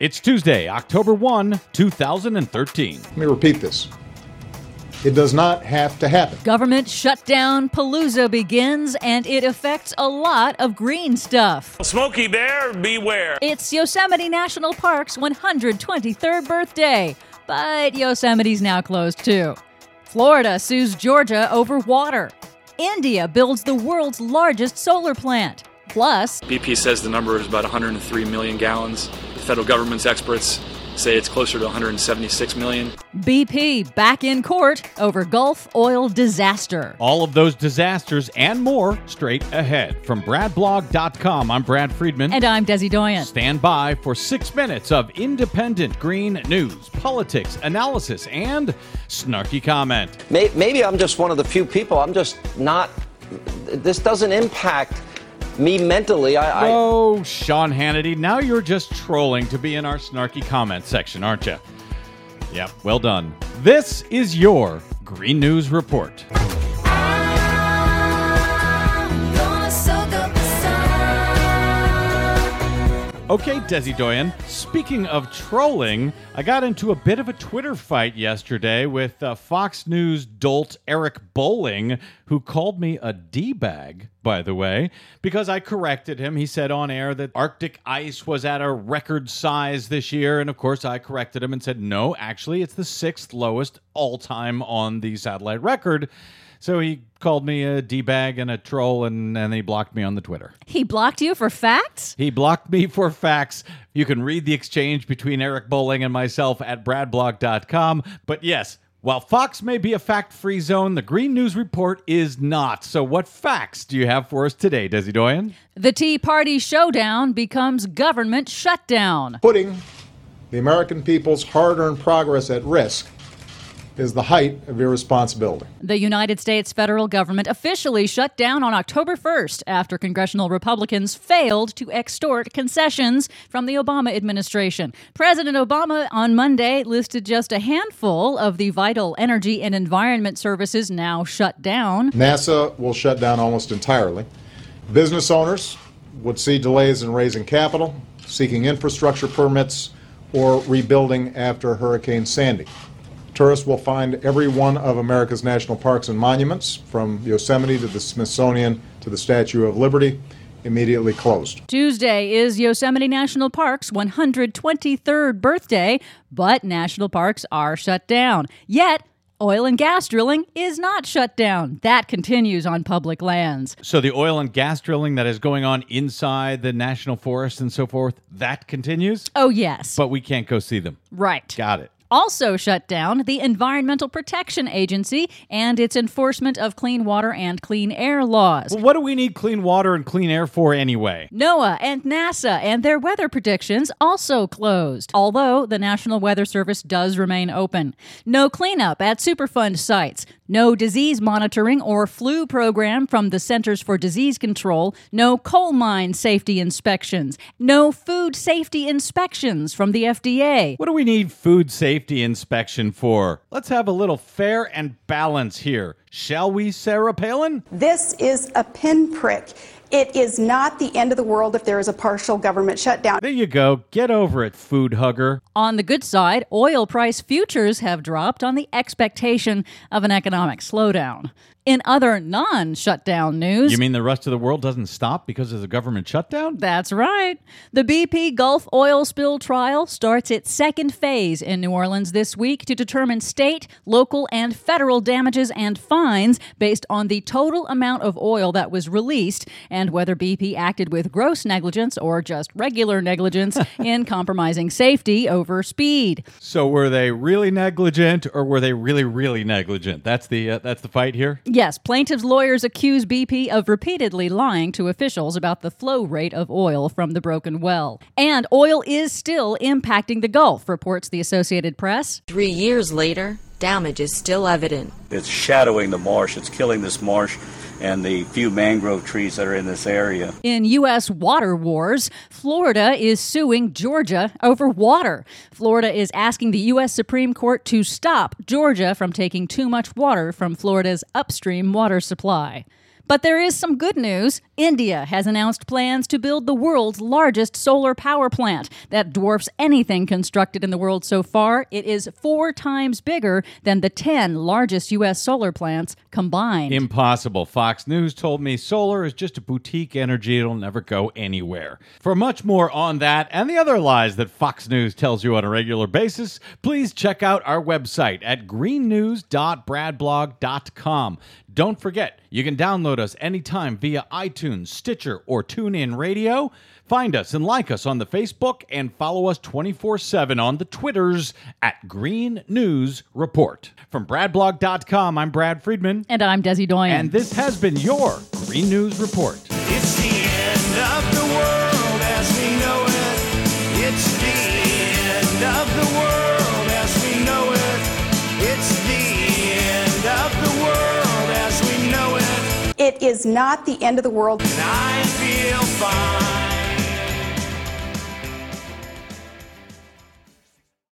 It's Tuesday, October 1, 2013. Let me repeat this. It does not have to happen. Government shutdown palooza begins, and it affects a lot of green stuff. Smokey Bear, beware. It's Yosemite National Park's 123rd birthday, but Yosemite's now closed too. Florida sues Georgia over water. India builds the world's largest solar plant. Plus, BP says the number is about 103 million gallons. The federal government's experts say it's closer to 176 million. BP back in court over Gulf oil disaster. All of those disasters and more straight ahead. From BradBlog.com, I'm Brad Friedman. And I'm Desi Doyen. Stand by for six minutes of independent green news, politics, analysis, and snarky comment. Maybe I'm just one of the few people. I'm just not. This doesn't impact me mentally. I, oh, Sean Hannity, now you're just trolling to be in our snarky comment section, aren't you? Yep, well done. This is your Green News Report. Okay, Desi Doyen. Speaking of trolling, I got into a bit of a Twitter fight yesterday with uh, Fox News dolt Eric Bolling, who called me a D bag, by the way, because I corrected him. He said on air that Arctic ice was at a record size this year. And of course, I corrected him and said, no, actually, it's the sixth lowest all time on the satellite record. So he called me a D bag and a troll, and, and he blocked me on the Twitter. He blocked you for facts? He blocked me for facts. You can read the exchange between Eric Bolling and myself at bradblog.com. But yes, while Fox may be a fact free zone, the Green News Report is not. So, what facts do you have for us today, Desi Doyen? The Tea Party showdown becomes government shutdown. Putting the American people's hard earned progress at risk is the height of irresponsibility. The United States federal government officially shut down on October 1st after congressional Republicans failed to extort concessions from the Obama administration. President Obama on Monday listed just a handful of the vital energy and environment services now shut down. NASA will shut down almost entirely. Business owners would see delays in raising capital, seeking infrastructure permits, or rebuilding after Hurricane Sandy. Tourists will find every one of America's national parks and monuments, from Yosemite to the Smithsonian to the Statue of Liberty, immediately closed. Tuesday is Yosemite National Park's 123rd birthday, but national parks are shut down. Yet, Oil and gas drilling is not shut down. That continues on public lands. So the oil and gas drilling that is going on inside the national forest and so forth, that continues? Oh, yes. But we can't go see them. Right. Got it also shut down the Environmental Protection Agency and its enforcement of clean water and clean air laws. Well, what do we need clean water and clean air for anyway? NOAA and NASA and their weather predictions also closed, although the National Weather Service does remain open. No cleanup at Superfund sites. No disease monitoring or flu program from the Centers for Disease Control. No coal mine safety inspections. No food safety inspections from the FDA. What do we need food safety inspection for? Let's have a little fair and balance here. Shall we, Sarah Palin? This is a pinprick it is not the end of the world if there is a partial government shutdown. There you go. Get over it, food hugger. On the good side, oil price futures have dropped on the expectation of an economic slowdown. In other non shutdown news. You mean the rest of the world doesn't stop because of the government shutdown? That's right. The BP Gulf oil spill trial starts its second phase in New Orleans this week to determine state, local, and federal damages and fines based on the total amount of oil that was released and whether BP acted with gross negligence or just regular negligence in compromising safety over speed. So were they really negligent or were they really really negligent? That's the uh, that's the fight here. Yes, plaintiffs' lawyers accuse BP of repeatedly lying to officials about the flow rate of oil from the broken well. And oil is still impacting the Gulf, reports the Associated Press. Three years later, damage is still evident. It's shadowing the marsh, it's killing this marsh and the few mangrove trees that are in this area. In U.S. water wars, Florida is suing Georgia over water. Florida is asking the U.S. Supreme Court to stop Georgia from taking too much water from Florida's upstream water supply. But there is some good news. India has announced plans to build the world's largest solar power plant that dwarfs anything constructed in the world so far. It is four times bigger than the 10 largest U.S. solar plants combined. Impossible. Fox News told me solar is just a boutique energy. It'll never go anywhere. For much more on that and the other lies that Fox News tells you on a regular basis, please check out our website at greennews.bradblog.com. Don't forget, you can download us anytime via iTunes, Stitcher, or TuneIn Radio. Find us and like us on the Facebook and follow us 24 7 on the Twitters at Green News Report. From BradBlog.com, I'm Brad Friedman. And I'm Desi Doyen. And this has been your Green News Report. It's the end of the world as we know it. It's the end of the world it. Is not the end of the world.